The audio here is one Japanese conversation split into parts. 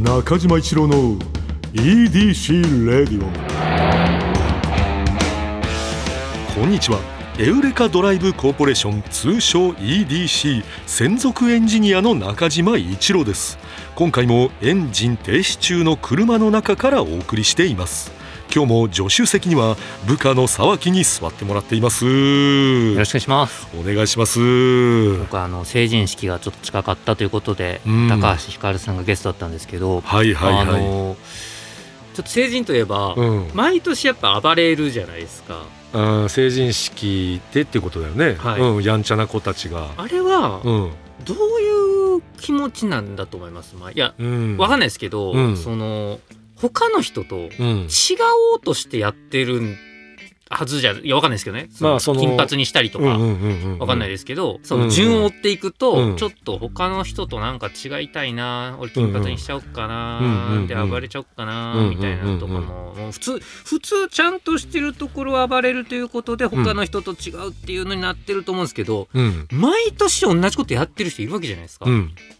中島一郎の EDC レディオこんにちは。エウレカドライブコーポレーション通称 EDC 専属エンジニアの中島一郎です。今回もエンジン停止中の車の中からお送りしています。今日も助手席には部下の沢木に座ってもらっています。よろしくお願いします。お願いします。僕はあの成人式がちょっと近かったということで、うん。高橋ひかるさんがゲストだったんですけど、はいはいはい。あのちょっと成人といえば、うん。毎年やっぱ暴れるじゃないですか。あー成人式でっていうことだよね、はい。うん、やんちゃな子たちが。あれはうん。どういう気持ちなんだと思います、まあ、いやうん。わかんないですけど、うん。その他の人とうん。違おうとしてやってるはずじゃいやわかんないですけどね。まあその金髪にしたりとか、わわかんないですけど、その順を追っていくと、うん。ちょっと他の人となんか違いたいな、俺金髪にしちゃおっかな、で暴れちゃおっかな、みたいなのとかも、もう普通、普通ちゃんとしてるところは暴れるということで、他の人と違うっていうのになってると思うんですけど、うん。毎年同じことやってる人いるわけじゃないですか。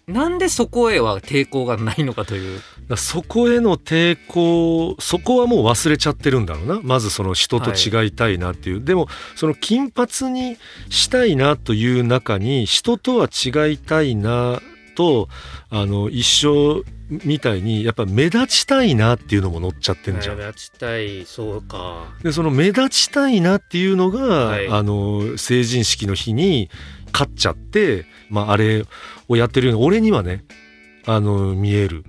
うんなんでそこへは抵抗がないのかという。だそこへの抵抗そこはもう忘れちゃってるんだろうなまずその人と違いたいなっていう、でもその金髪にしたいなという中に人とは違いたいなとあの一緒みたいにやっぱ目立ちたいなっていうのも乗っちゃってんじゃん。目立ちたい、そうか。でその目立ちたいなっていうのが、はいあの成人式の日に勝っちゃって、まあ、あれをやってるように俺にはねあの見える。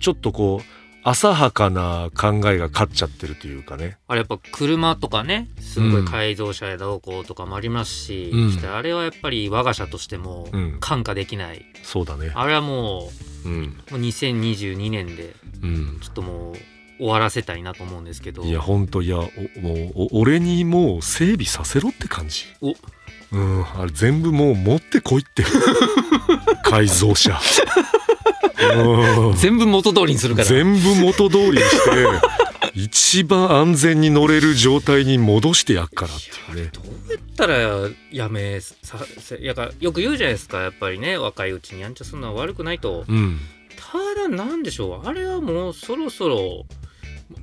ちょっとこう浅はかな考えが勝っちゃってるというかね。あれやっぱ車とかねすんごい改造車やどうこうとかもありますし、うん。してあれはやっぱり我が社としてもうん、感化できない。そうだね。あれはもうん。うもう2022年でうん。ちょっともう終わらせたいなと思うんですけど。いやほんといやおもうお俺にもう整備させろって感じ。お。うんあれ全部もう持ってこいって。改造車うん。全部元通りにするから。全部元通りにして一番安全に乗れる状態に戻してやっからっていうね。どうやったらやめさせやかよく言うじゃないですかやっぱりね。若いうちにやんちゃするのは悪くないと。うん。ただなんでしょう。あれはもうそろそろ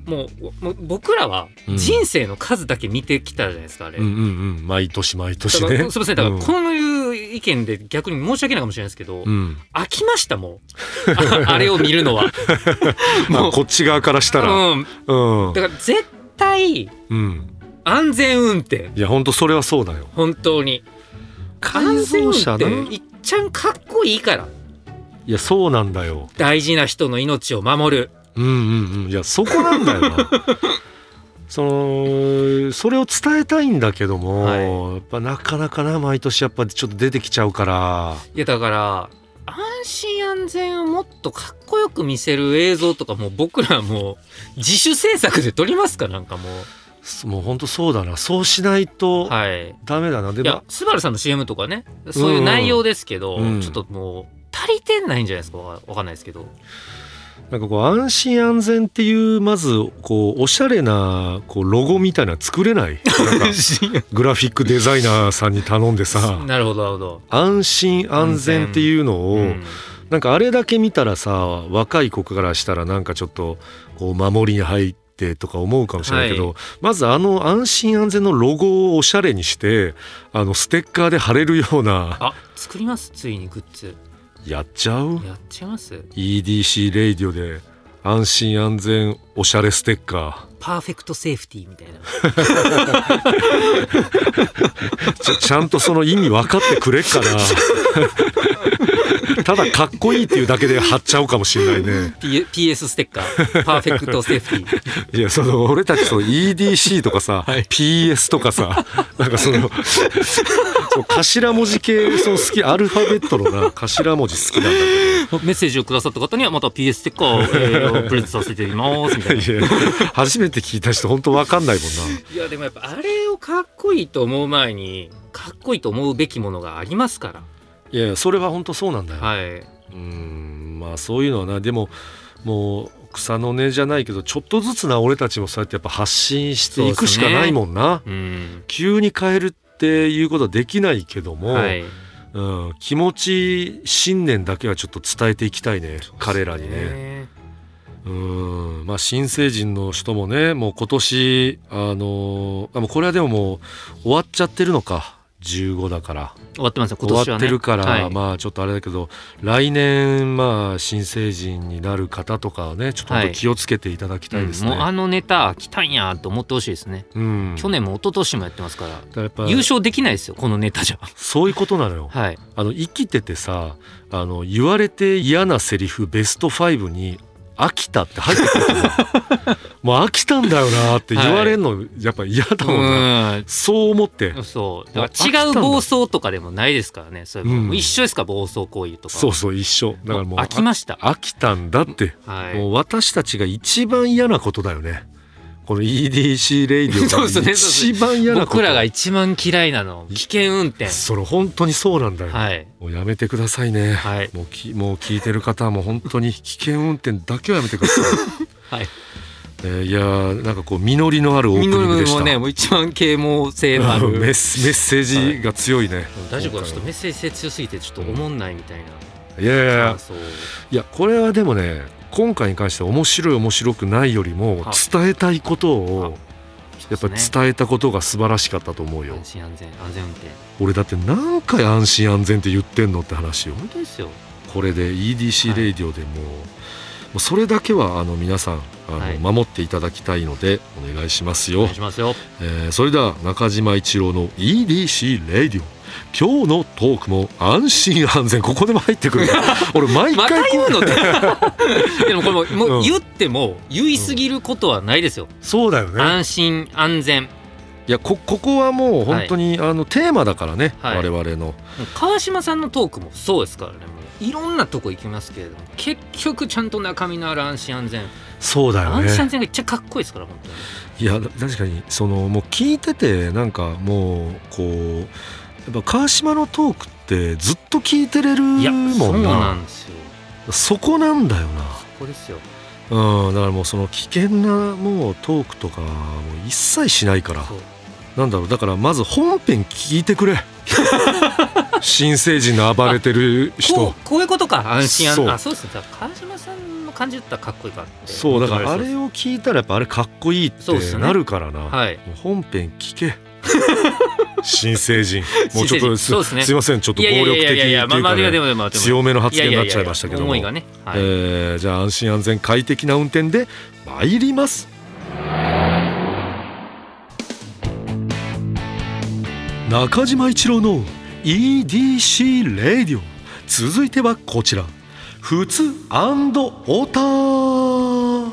もうもう僕らはうん人生の数だけ見てきたじゃないですかあれ、うんうんうん。毎年毎年ね。すみません。だからうん。こういう意見で逆に申し訳ないかもしれないですけど、うん。飽きましたもうあ あれを見るのは。まあこっち側からしたら。うん、うん。だから絶対うん。安全運転。いやほんとそれはそうだよ。本当に。改造車な。安全運転いっちゃんかっこいいから。いやそうなんだよ。大事な人の命を守るうんうんうん。いやそこなんだよな。そのそれを伝えたいんだけども、はい。やっぱなかなかな毎年やっぱちょっと出てきちゃうから。いやだから安心安全をもっとかっこよく見せる映像とかもう僕らもう自主制作で撮りますかなんかももうほんとそうだな。そうしないとうはい。ダメだな。でいやも、スバルさんの CM とかね、そういう内容ですけど、うん。ちょっともう、足りてないんじゃないですか、わわかんないですけど。なんかこう安心安全っていうまずこうおしゃれなこうロゴみたいなの作れない。グラフィックデザイナーさんに頼んでさ。なるほど、なるほど。安心安全っていうのを、うん。なんかあれだけ見たらさ若い子からしたらなんかちょっとこう守りに入ってとか思うかもしれないけど、はまずあの安心安全のロゴをおしゃれにしてあのステッカーーで貼れるような。あ、作ります、ついにグッズ。やっちゃう？やっちゃいます？EDC レイディオで安心安全おしゃれステッカ perfect safety みたいな。ちゃんとその意味分かってくれっかなただかっこいいっていうだけで貼っちゃうかもしれないね。P- PS ステッカー、パーフェクトセーフティー。いやその俺たちと EDC とかさ、PS とかさなんかそのそう頭文字系その好きアルファベットのな頭文字好きなんだけメッセージをくださった方にはまた PS ステッカーを、えープレゼントさせていただきますみたいな。どいや初めて聞いた人本当わかんないもんな。いやでもやっぱあれをかっこいいと思う前にかっこいいと思うべきものがありますからいやそれは本当そうなんだよ、はい、うーんまあそういうのはなでももう草の根じゃないけどちょっとずつな俺たちもそうやってやっぱ発信していくしかないもんな、うん。急に変えるっていうことはできないけども、はい、うん、気持ち信念だけはちょっと伝えていきたいね彼らにね。ね。うんまあ新成人の人もねもう今年あのあもうこれはでももう終わっちゃってるのか15だから。終わってますよ。今終わ年はね。ってるから、はい。まあちょっとあれだけど来年まあ新成人になる方とかはねちょっと気をつけていただきたいですね。うん。もうあのネタ来たんやと思ってほしいですね、うん。去年も一昨年もやってますから優勝できないですよこのネタじゃ。そういうことなのよ。はい。あの生きててさあの言われて嫌なセリフベスト5に飽きたって入ってくる もう飽きたんだよなって言われるのやっぱ嫌だもんな、うそう思って。んそう。あだ。から違う暴走とかでもないですからねそれも,、一緒ですか暴走行為とか。そうそう一緒。だからもう飽きました。あ飽きたんだって、はい。もう私たちが一番嫌なことだよね。この EDC レイディオそうが一番嫌なこと。僕らが一番嫌いなの。危険運転。それ本当にそうなんだよ、はい。もうやめてくださいね、はい。もうきもう聞いてる方はもう本当に危険運転だけはやめてください。はいえーいやーなんかこう実りのあるオープみニングでした。もねもう一番啓蒙性のある。メッセージが強いね、大丈夫かな？ちょっとメッセージ性強すぎてちょっと思んないみたいな、いやいやいや。いやこれはでもね今回に関して面白い面白くないよりもは伝えたいことをやっぱ伝えたことが素晴らしかったと思うよ。安心安全安全運転。俺だって何回安心安全って言ってんのって話よ。本当ですよ。これで EDC はい。レイディオでもう,、もうそれだけはあの皆さんあの、はい。守っていただきたいのでお願いしますよ。お願いしますよ。えーそれでは中島一郎の EDC レイディオ今日のトークも安心安全。ここでも入ってくる。俺毎回こう。言うのって。でもこれもうもうん。う言っても言い過ぎることはないですよ、そうだよね。安心安全。いやこここはもう本当に、あのテーマだからね、はい。我々の。川島さんのトークもそうですからねいろんなとこ行きますけれども結局ちゃんと中身のある安心安全、そうだよ安心安ね全がめっちゃかっこいいですから本当に。いや確かにそのもう聞いててなんかもうこうやっぱ川島のトークってずっと聞いてれるいやそうもんななんですよ。そこなんだよな。ここですよ。うん、だからもうその危険なもうトークとかもう一切しないから。そうなんだろうだからまず本編聞いてくれ。新成人の暴れてるこ人うこういうことか。安心安そう。全あそうですね。だから川島さんの感じだったらかっこいいかってそうだからあれを聞いたらやっぱあれかっこいいってなるからな、そうですはい本編聞け。新成人 もうちょっとすね。すいませんちょっと暴力的っていうかね強めの発言になっちゃいましたけども。思いがね、はい。えーじゃあ安心安全快適な運転で参ります中島一郎の EDC レディオ続いてはこちら。ふつおた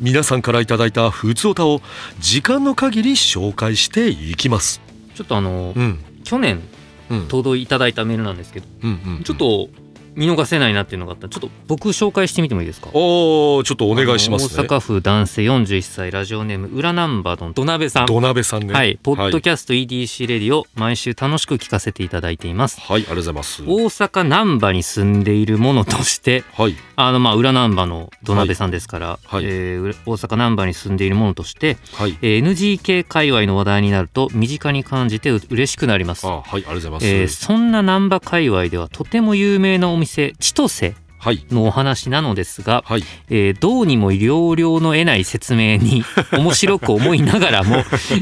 皆さんからいただいたふつおたを時間の限り紹介していきます。ちょっとあの、うん。去年うん。届いただいたメールなんですけど、うんうん。ちょっと見逃せないなっていうのがあった。らちょっと僕紹介してみてもいいですか？おーちょっとお願いしますね。大阪府男性41歳ラジオネーム裏ナンバーの土鍋さん。土鍋さんね。はい。ポッドはい、キャスト EDC レディを毎週楽しく聞かせていただいています。はい、ありがとうございます。大阪難波に住んでいるものとしてはい。あのまあ裏難波の土鍋さんですから、はい。えー大阪難波に住んでいるものとして、はい。えー NGK 界隈の話題になると身近に感じてう嬉しくなります。あはい、ありがとうございます。えーそんな難波界隈ではとても有名なお店千歳はい、のお話なのですが、はい、えーどうにも要領の得ない説明に 面白く思いながらも、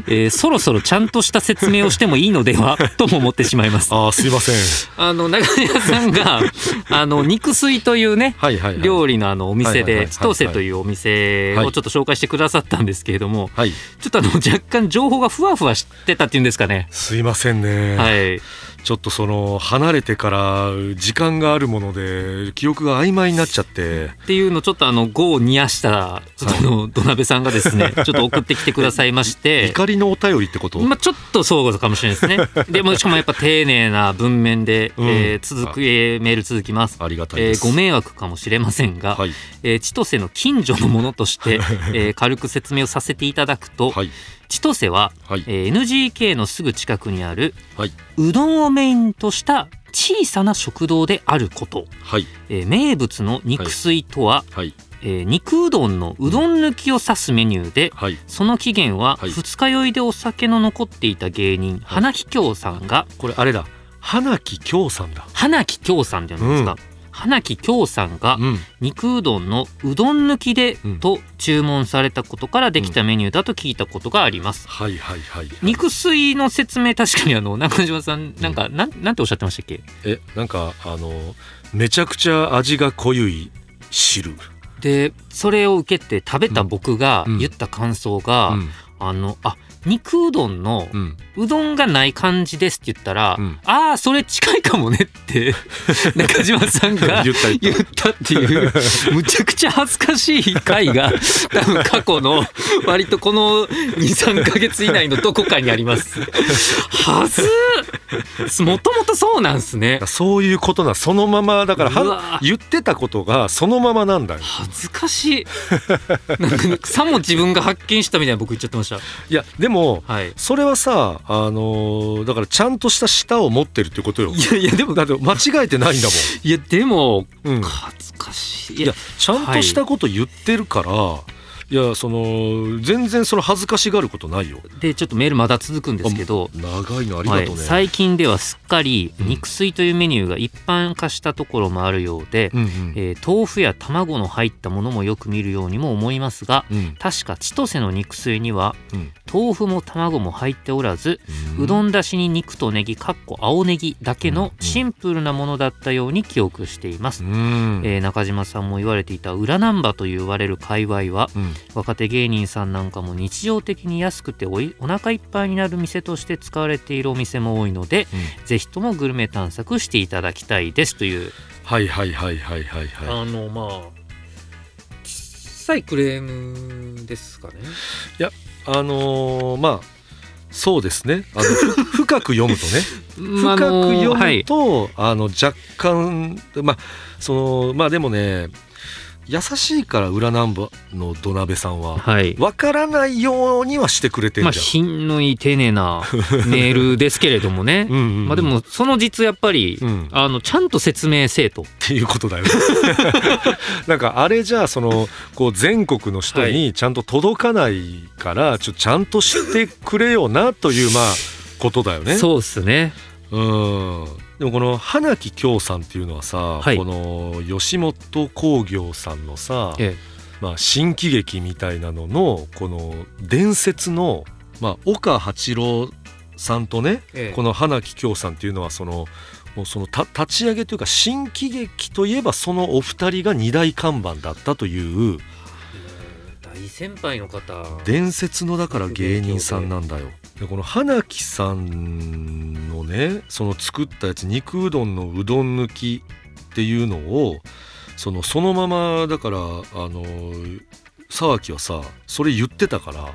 えーそろそろちゃんとした説明をしてもいいのでは とも思ってしまいます。あー、すいません。あの中島さんがあの肉水というねはい、はい、はい。料理のあのお店で千歳というお店はいをちょっと紹介してくださったんですけれども、はい、ちょっとあの若干情報がふわふわしてたっていうんですかね。すいませんね。はい、ちょっとその離れてから時間があるもので記憶が曖昧になっちゃって。っていうのをちょっとあの業を煮やしたちょっとあの土鍋さんがですねちょっと送ってきてくださいまして。怒りのお便りってこと？まあ、ちょっとそうかもしれないですね。でもしかもやっぱ丁寧な文面で、うんえー続く、えーメール続きます。ありがたいえ。ご迷惑かもしれませんが、はい、えー千歳の近所のものとして、えー軽く説明をさせていただくと、はい、千歳は、はい、えー NGK のすぐ近くにあるはい、うどんをメインとした小さな食堂であること、はい、えー名物の肉水とは、はい、えー肉うどんのうどん抜きを指すメニューで、はい。その起源ははい。二日酔いでお酒の残っていた芸人、花木京さんがこれあれだ。花木京さんだ。花木京さんって呼んですか、花木京さんがうん。肉うどんのうどん抜きでうん。と注文されたことからできたメニューだと聞いたことがあります。はいはいはい肉水の説明確かにあの中島さんなんかなんなんておっしゃってましたっけ？えなんかあのめちゃくちゃ味が濃ゆい汁。でそれを受けて食べた僕がうん。言った感想が、うん。あのあ肉うどんのうどんがない感じですって言ったら、うんああそれ近いかもねって 中島さんが言った言っていうむちゃくちゃ恥ずかしい回が多分過去の割とこの23か月以内のどこかにあります。はずもともとそうなんすね。そういうことなそのままだから言ってたことがそのままなんだよ恥ずかしい。なんかさも自分が発見したみたいな僕言っちゃってました。いやでもはい。それはさあのーだからちゃんとした舌を持ってるってことよいやいやでもだって間違えてないんだいやでももん、うん、恥ずかしい。いやちゃんとしたこと言ってるから、い、やその全然その恥ずかしがることないよ。でちょっとメールまだ続くんですけど。長いのありはいがとうね、最近ではすっかりうん肉水というメニューが一般化したところもあるようで、うんうん。えー豆腐や卵の入ったものもよく見るようにも思いますがうん。確か千歳の肉水にはうん。豆腐も卵も入っておらず、うどんだしに肉とネギかっこ青ネギだけのシンプルなものだったように記憶しています、うん。えー中島さんも言われていた裏ナンバと言われる界隈はうん若手芸人さんなんかも日常的に安くておいお腹いっぱいになる店として使われているお店も多いのでうん。ぜひともグルメ探索していただきたいですという、はいはいはいはいはいはい。あのまあ小さいクレームですかね。あのーまあそうですね。あのふ 深く読むとね。深くあの読むはい。と、あの若干まあそのまあでもね優しいから裏ナンバの土鍋さんははい。わからないようにはしてくれてんまあじゃん。品のいい丁寧な メールですけれどもね。まあでもその実やっぱり、うん、っあのちゃんと説明せえと。ていうことだよ。ね。なんかあれじゃあそのこう全国の人にちゃんと届かないからちょちゃんとしてくれよなというまあことだよね。そうっすね。うんでもこの花木京さんっていうのはさ、はい。この吉本興業さんのさ、えまあ、新喜劇みたいなののこの伝説の、まあ、岡八郎さんとねええ。この花木京さんっていうのはそのもうそのた立ち上げというか新喜劇といえばそのお二人が二大看板だったという大先輩の方。伝説のだから芸人さんなんだよ。でこの花木さんのねその作ったやつ肉うどんのうどん抜きっていうのをそのそのままだからあの沢木はさそれ言ってたから。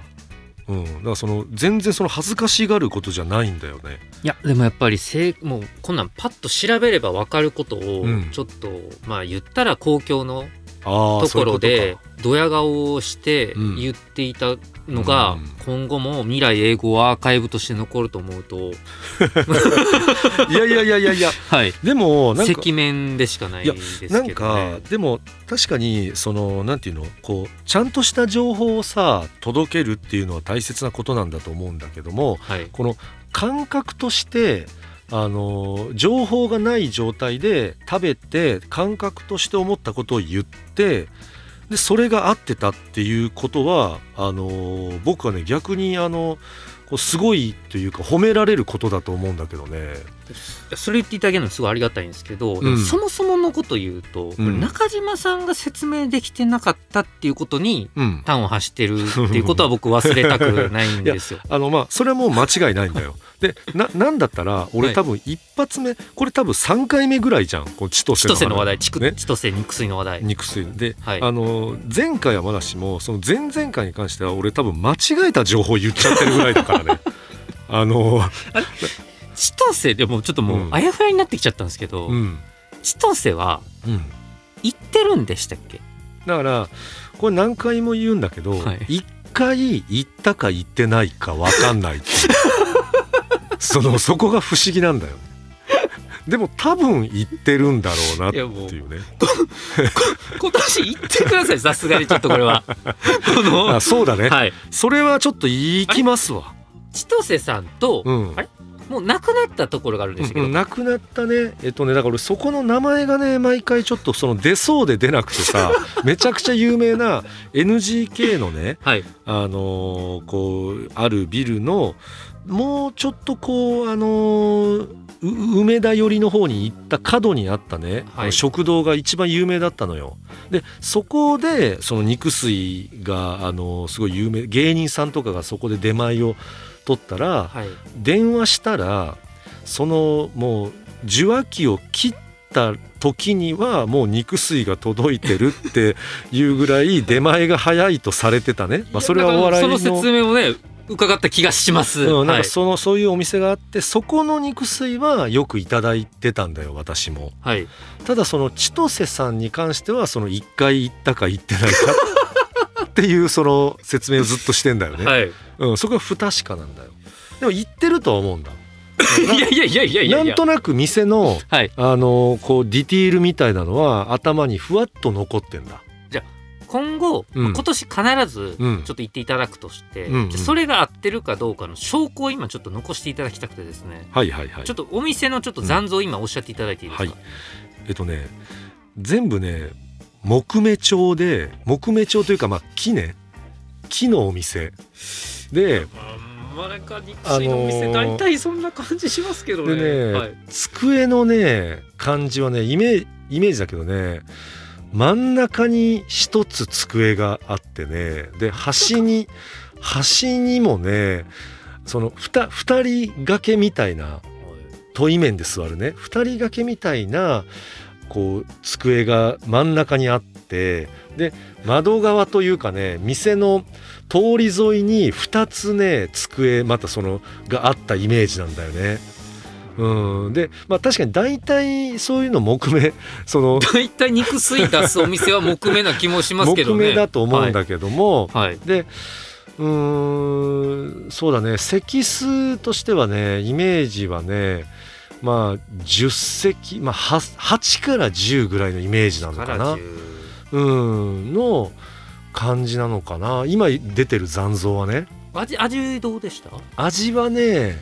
うん、だからその全然その恥ずかしがることじゃないんだよね。いやでもやっぱりせいもうこんなんパッと調べれば分かることをうんちょっと、まあ言ったら公共のところでドヤ顔をしてうん言っていたのが、うん。今後も未来英語アーカイブとして残ると思うと。いやいやいやいやいや。はい。でもなんか赤面でしかないですけどね。なんかでも確かにそのなんていうの？こうちゃんとした情報をさ届けるっていうのは大切なことなんだと思うんだけどもはい。この感覚としてあの情報がない状態で食べて感覚として思ったことを言ってでそれが合ってたっていうことはあの僕はね逆にあのこうすごいというか褒められることだと思うんだけどね。それ言っていただけるのはすごいありがたいんですけど、ん。でもそもそものこと言うと、うん。中島さんが説明できてなかったっていうことにうん。端を発してるっていうことは僕忘れたくないんですよ。あのまあそれはもう間違いないんだよ。でななんだったらはい。俺多分一発目、これ多分3回目ぐらいじゃん。この千歳千歳の話題、ちくね。千歳肉水の話題。肉水。で、はい。あの前回はまだしもその前々回に関しては俺多分間違えた情報言っちゃってるぐらいだからね。あの千歳でもちょっともうあやふやになってきちゃったんですけど、うん。千歳はうん。行ってるんでしたっけ？だからこれ何回も言うんだけど、はい。一回行ったか行ってないか分かんない そのそこが不思議なんだよね。でも多分行ってるんだろうなっていうね。今年行ってくださいさすがにちょっとこれは。あそうだね、はい。それはちょっと行きますわ。千歳さんと、うん。あれ？もうなくなったところがあるんですけど、うん、なくなったね。えっとねだから俺そこの名前がね毎回ちょっとその出そうで出なくてさ めちゃくちゃ有名な NGK のねはい。あのーこうあるビルのもうちょっとこうあの梅田寄りの方に行った角にあったね、はい。食堂が一番有名だったのよ。でそこでその肉水があのーすごい有名芸人さんとかがそこで出前を取ったら、はい。電話したらそのもう受話器を切った時にはもう肉水が届いてるっていうぐらい出前が早いとされてたね、まあ、それはお笑いのその説明をね伺った気がします、うん、なんはい。かその、そういうお店があってそこの肉水はよくいただいてたんだよ私も。はい。ただその千歳さんに関してはその1回行ったか行ってないか っていうその説明をずっとしてんだよね、はい。うん、そこは不確かなんだよ。でも行ってるとは思うんだ。いやいやいやいやいやなんとなく店のはい。あのこうディティールみたいなのは頭にふわっと残ってんだ。今後、うん。今年必ずちうん。ょっと言っていただくとして、うんうん。それが合ってるかどうかの証拠を今ちょっと残していただきたくてですね、はいはいはい。ちょっ。とお店のちょっと残像を今おっしゃっていただいていいですか、はい。えっとね全部ね木目調で木目調というかまあ木ね。木のお店。でまあなんか肉水のお店大体そんな感じしますけどね。でね、はい、机のね感じはねイメイメージだけどね真ん中に一つ机があってねで端に端にもねそのふた二人掛けみたいな問い面で座るね二人掛けみたいなこう机が真ん中にあってで窓側というかね店の通り沿いに2つね机またそのがあったイメージなんだよね。うん、でまあ確かに大体そういうの木目 その大体肉水出すお店は木目な気もしますけどね。木目だと思うんだけども、はい。はい。でうーんそうだね席数としてはねイメージはねまあ10席、まあ、8, 8から10ぐらいのイメージなのかなうんの感じなのかな今出てる残像はね味味どうでした？味はね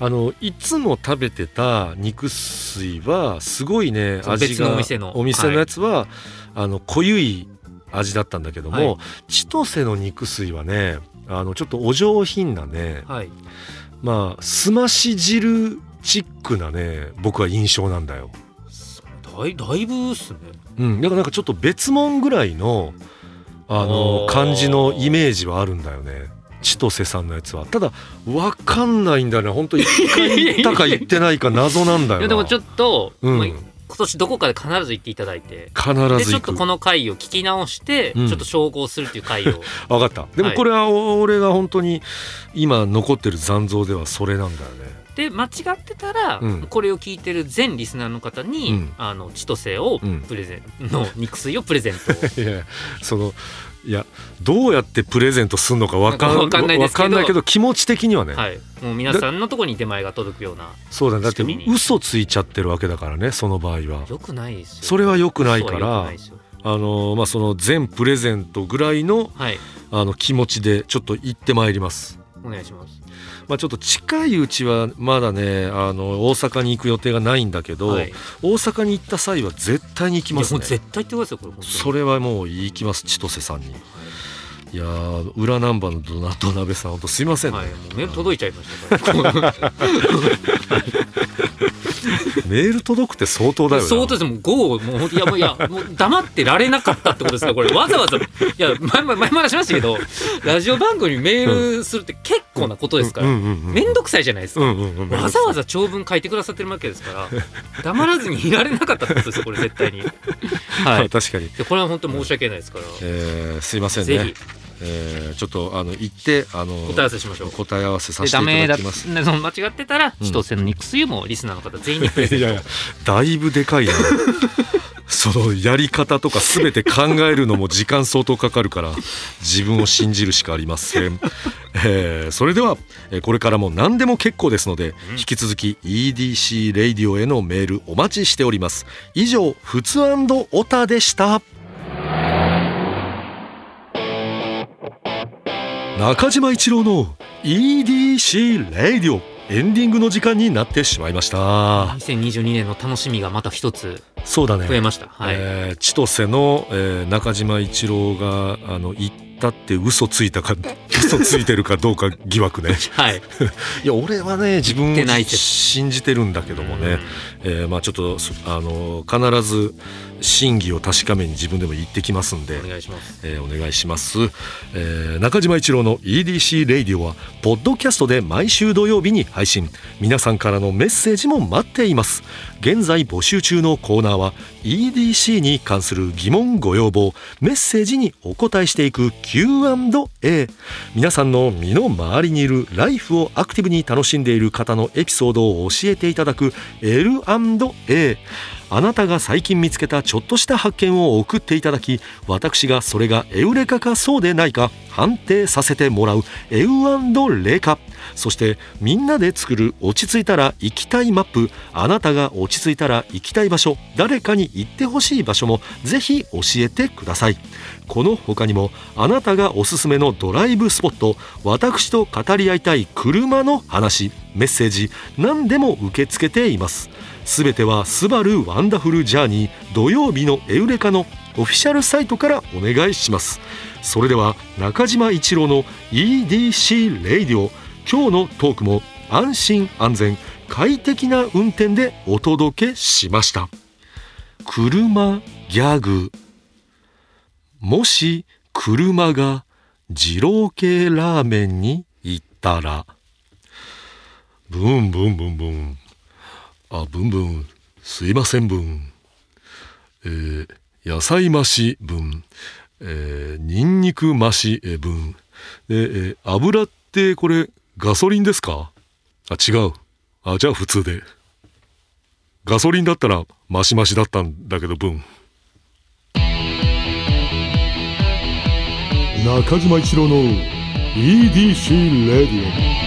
あのいつも食べてた肉水はすごいね味がのお店のお店のやつは、あの濃ゆい味だったんだけども、はい千歳の肉水はねあのちょっとお上品なねはい。まあすまし汁チックなね僕は印象なんだよ。だいだいぶっすね。うん、だからなんかちょっと別物ぐらいのあの感じのイメージはあるんだよね千歳さんのやつは。ただわかんないんだよね。本当一回行ったか行ってないか謎なんだよな。いやでもちょっと、うん。まあ今年どこかで必ず行っていただいて。必でずちょっとこの回を聞き直して、うん。ちょっと照合するっていう回を。分かった。でもはいこれは俺が本当に今残ってる残像ではそれなんだよね。で間違ってたら、うん。これを聞いてる全リスナーの方に、うん。あの千歳をうん。プレゼン、の肉水をプレゼント いやそのいやどうやってプレゼントするのか分かん わかんないですけど。わかんないけど気持ち的にはね、はい。もう皆さんのところに出前が届くようなそうだね。だって嘘ついちゃってるわけだからねその場合は。よくないですよ。それは良くないからあのまあその全プレゼントぐらいのはい。あの気持ちでちょっと行ってまいります。お願いしますまあちょっと近いうちはまだねあの大阪に行く予定がないんだけど、はい。大阪に行った際は絶対に行きますね。絶対言ってくださいこれそれはもう行きます千歳さんに。い。やー裏ナンバーのドナ土鍋さん本当すいませんね、はい、もうメール届いちゃいましたから メール届くって相当だよな。相当です。もう GO もういやもういや もう黙ってられなかったってことですからこれ。わざわざ。いや前も前も話しましたけど ラジオ番組にメールするって結構なことですから、うんうんうんうんめんどくさいじゃないですか、わざわざ長文書いてくださってるわけですから黙らずにいられなかったってことですよこれ絶対に。はい。確かに、でこれは本当申し訳ないですから、えーすいませんね。ぜひ。えーちょっとあの行ってあの答え合わせしましょう。答え合わせさでせていたダメだだきます。ねその間違ってたらうん千歳の肉水もリスナーの方全員に。いやいやだいぶでかいな。そのやり方とか全て考えるのも時間相当かかるから自分を信じるしかありません、えーそれではえーこれからも何でも結構ですので、うん。引き続き EDC レイディオへのメールお待ちしております。以上ふつオタでした中島一郎の EDC レイディオエンディングの時間になってしまいました。2022年の楽しみがまた一つそうだね。増えました、はい。えー千歳の、えー中島一郎があの行ったって嘘ついたか 嘘ついてるかどうか疑惑ね。はい。いや俺はね自分信じてるんだけどもね、えーまあちょっとそあの必ず真偽を確かめに自分でも言ってきますんでお願いします。えーお願いします、えー中島一郎の EDC レイディオはポッドキャストで毎週土曜日に配信。皆さんからのメッセージも待っています。現在募集中のコーナーは EDC に関する疑問ご要望メッセージにお答えしていく Q&A 皆さんの身の回りにいるライフをアクティブに楽しんでいる方のエピソードを教えていただく L&A あなたが最近見つけたちょっとした発見を送っていただき私がそれがエウレカかそうでないか判定させてもらうエウレカ。そしてみんなで作る落ち着いたら行きたいマップ。あなたが落ち着いたら行きたい場所。誰かに行ってほしい場所もぜひ教えてください。この他にもあなたがおすすめのドライブスポット私と語り合いたい車の話。メッセージ何でも受け付けています。すべては「スバルワンダフルジャーニー土曜日のエウレカ」のオフィシャルサイトからお願いします。それでは中島一郎の EDC レイディオ今日のトークも安心安全快適な運転でお届けしました。車ギャグ。もし車が二郎系ラーメンに行ったら。ブンブンブンブン。あブンブン。すいませんブンえー野菜増し分、えー、ニンニク増しえー分で、えー油ってこれガソリンですか？あ違う。あじゃあ普通で。ガソリンだったらマシマシだったんだけど分中島一郎の EDC レディオ